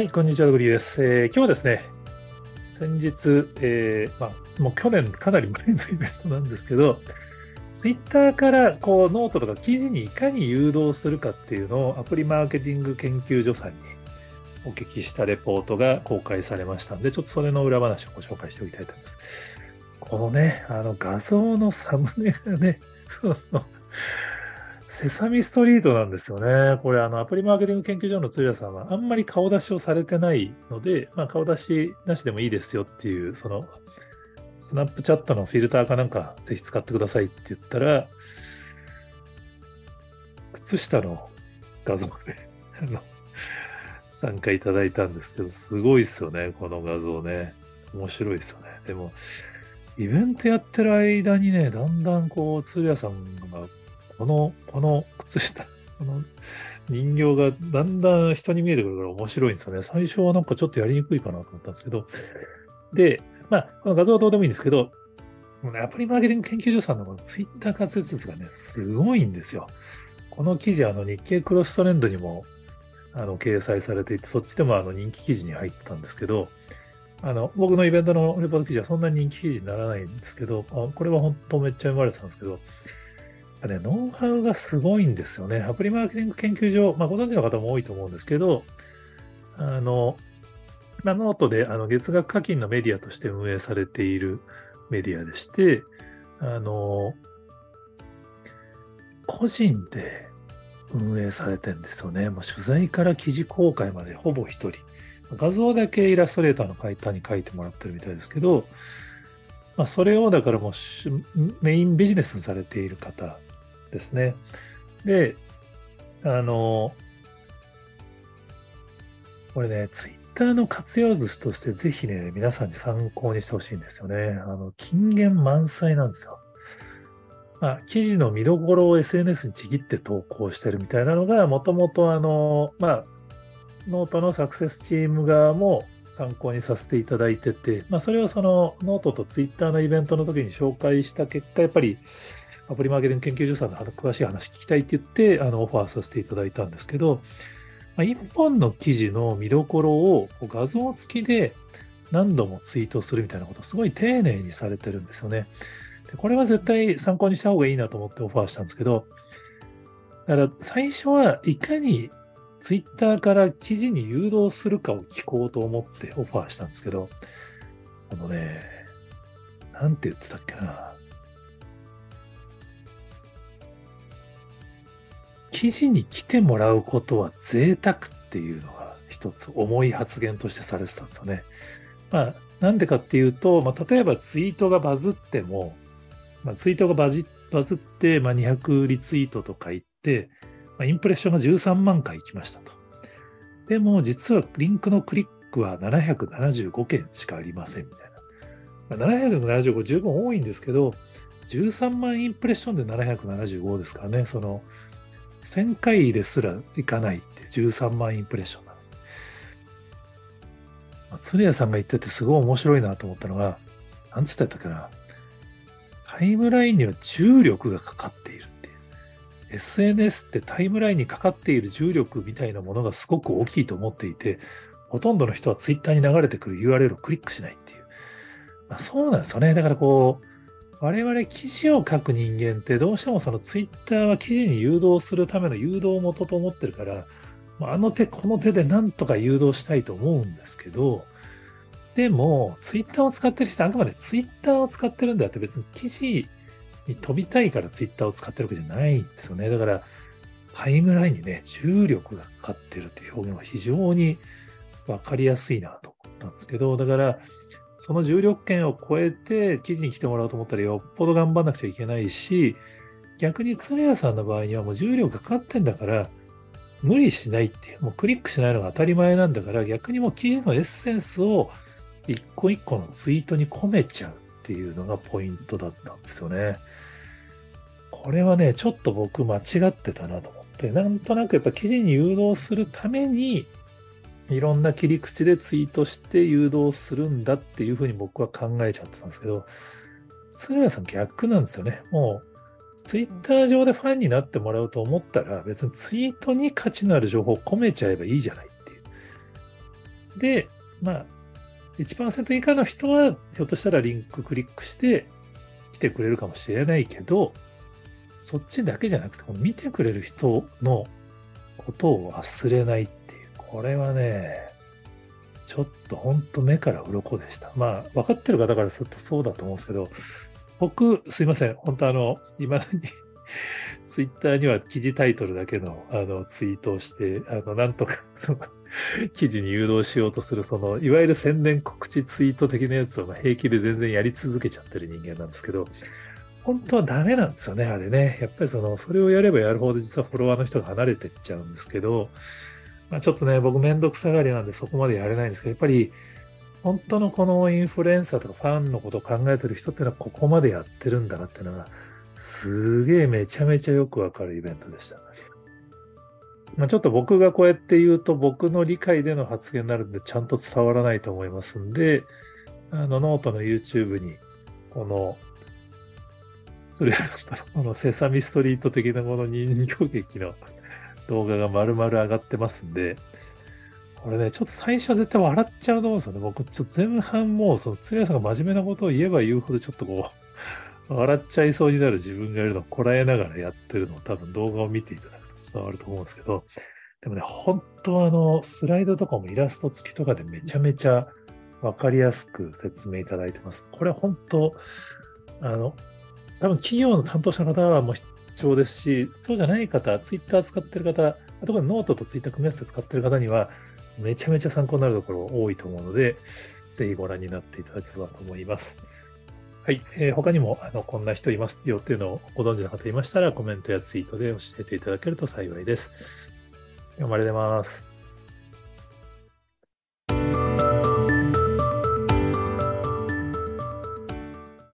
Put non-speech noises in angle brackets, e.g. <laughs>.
はい、こんにちは、グリーです。えー今日はですね、先日、えーまあ、もう去年かなり前のイベントなんですけど、ツイッターからこうノートとか記事にいかに誘導するかっていうのをアプリマーケティング研究所さんにお聞きしたレポートが公開されましたので、ちょっとそれの裏話をご紹介しておきたいと思います。このね、あの画像のサムネがね、そのセサミストリートなんですよね。これ、あの、アプリマーケティング研究所の鶴谷さんは、あんまり顔出しをされてないので、まあ、顔出しなしでもいいですよっていう、その、スナップチャットのフィルターかなんか、ぜひ使ってくださいって言ったら、靴下の画像で、<laughs> あの、参加いただいたんですけど、すごいですよね、この画像ね。面白いですよね。でも、イベントやってる間にね、だんだんこう、鶴谷さんがこの、この靴下、この人形がだんだん人に見えてくるから面白いんですよね。最初はなんかちょっとやりにくいかなと思ったんですけど。で、まあ、この画像はどうでもいいんですけど、このアプリマーケティング研究所さんのこのツイッター活用術がね、すごいんですよ。この記事、あの日経クロストレンドにもあの掲載されていて、そっちでもあの人気記事に入ったんですけど、あの僕のイベントのレポート記事はそんなに人気記事にならないんですけど、これは本当めっちゃ読まれてたんですけど、ね、ノウハウがすごいんですよね。アプリマーケティング研究所、まあ、ご存知の方も多いと思うんですけど、あの、まあ、ノートであの月額課金のメディアとして運営されているメディアでして、あの、個人で運営されてんですよね。もう取材から記事公開までほぼ一人。画像だけイラストレーターの書いたに書いてもらってるみたいですけど、まあ、それをだからもうメインビジネスにされている方ですね。で、あの、これね、ツイッターの活用術としてぜひね、皆さんに参考にしてほしいんですよね。あの、金言満載なんですよ。まあ、記事の見どころを SNS にちぎって投稿してるみたいなのが、もともとあの、まあ、ノートのサクセスチーム側も参考にさせていただいてて、まあ、それをそのノートとツイッターのイベントの時に紹介した結果、やっぱりアプリマーケティング研究所さんの詳しい話聞きたいって言って、あのオファーさせていただいたんですけど、まあ、一本の記事の見どころをこう画像付きで何度もツイートするみたいなことをすごい丁寧にされてるんですよね。でこれは絶対参考にした方がいいなと思ってオファーしたんですけど、だから最初はいかにツイッターから記事に誘導するかを聞こうと思ってオファーしたんですけど、あのね、なんて言ってたっけな。記事に来てもらうことは贅沢っていうのが一つ重い発言としてされてたんですよね。まあ、なんでかっていうと、まあ、例えばツイートがバズっても、まあ、ツイートがバズって、まあ、200リツイートとか言って、まあ、インプレッションが13万回行きましたと。でも、実はリンクのクリックは775件しかありませんみたいな。まあ、775十分多いんですけど、13万インプレッションで775ですからね、その、1000回ですらいかないって13万インプレッションなの。まあ、鶴谷さんが言っててすごい面白いなと思ったのが、なんつったっけな。タイムラインには重力がかかっているっていう。SNS ってタイムラインにかかっている重力みたいなものがすごく大きいと思っていて、ほとんどの人は Twitter に流れてくる URL をクリックしないっていう。まあ、そうなんですよね。だからこう、我々記事を書く人間ってどうしてもその Twitter は記事に誘導するための誘導元と思ってるから、あの手この手でなんとか誘導したいと思うんですけど、でも、ツイッターを使ってる人あくまでツイッターを使ってるんであって別に記事に飛びたいからツイッターを使ってるわけじゃないんですよね。だから、タイムラインにね、重力がかかってるっていう表現は非常にわかりやすいなと思ったんですけど、だから、その重力圏を超えて記事に来てもらおうと思ったらよっぽど頑張んなくちゃいけないし、逆に鶴谷さんの場合にはもう重力かかってんだから、無理しないっていう、もうクリックしないのが当たり前なんだから、逆にもう記事のエッセンスを一個一個のツイートに込めちゃうっていうのがポイントだったんですよね。これはね、ちょっと僕間違ってたなと思って、なんとなくやっぱ記事に誘導するために、いろんな切り口でツイートして誘導するんだっていうふうに僕は考えちゃってたんですけど、鶴谷さん逆なんですよね。もう、ツイッター上でファンになってもらうと思ったら、別にツイートに価値のある情報を込めちゃえばいいじゃないっていう。で、まあ、1%以下の人は、ひょっとしたらリンククリックして来てくれるかもしれないけど、そっちだけじゃなくて、見てくれる人のことを忘れないっ、これはね、ちょっと本当目から鱗でした。まあ、分かってる方からするとそうだと思うんですけど、僕、すいません。本当あの、今だに <laughs> ツイッターには記事タイトルだけのあのツイートをして、あの、なんとか、<laughs> その、記事に誘導しようとする、その、いわゆる宣伝告知ツイート的なやつを平気で全然やり続けちゃってる人間なんですけど、本当はダメなんですよね、あれね。やっぱりその、それをやればやるほど実はフォロワーの人が離れてっちゃうんですけど、まあ、ちょっとね、僕めんどくさがりなんでそこまでやれないんですけど、やっぱり、本当のこのインフルエンサーとかファンのことを考えてる人っていうのはここまでやってるんだなっていうのが、すげえめちゃめちゃよくわかるイベントでした。まあ、ちょっと僕がこうやって言うと僕の理解での発言になるんでちゃんと伝わらないと思いますんで、あのノートの YouTube にこのそれだったら、このセサミストリート的なこの人形劇の動画が丸々上がってますんで、これね、ちょっと最初は絶対笑っちゃうと思うんですよね。僕、ちょっと前半もう、その、鶴谷さんが真面目なことを言えば言うほど、ちょっとこう、<laughs> 笑っちゃいそうになる自分がいるのをこらえながらやってるのを多分動画を見ていただくと伝わると思うんですけど、でもね、本当はあの、スライドとかもイラスト付きとかでめちゃめちゃわかりやすく説明いただいてます。これ本当、あの、多分企業の担当者の方はもう重ですし、そうじゃない方、ツイッター使ってる方、特にノートとツイッター組み合わせて使ってる方には、めちゃめちゃ参考になるところ多いと思うので、ぜひご覧になっていただければと思います。はい。えー、他にも、あの、こんな人いますよっていうのをご存知の方いましたら、コメントやツイートで教えていただけると幸いです。読まれてます。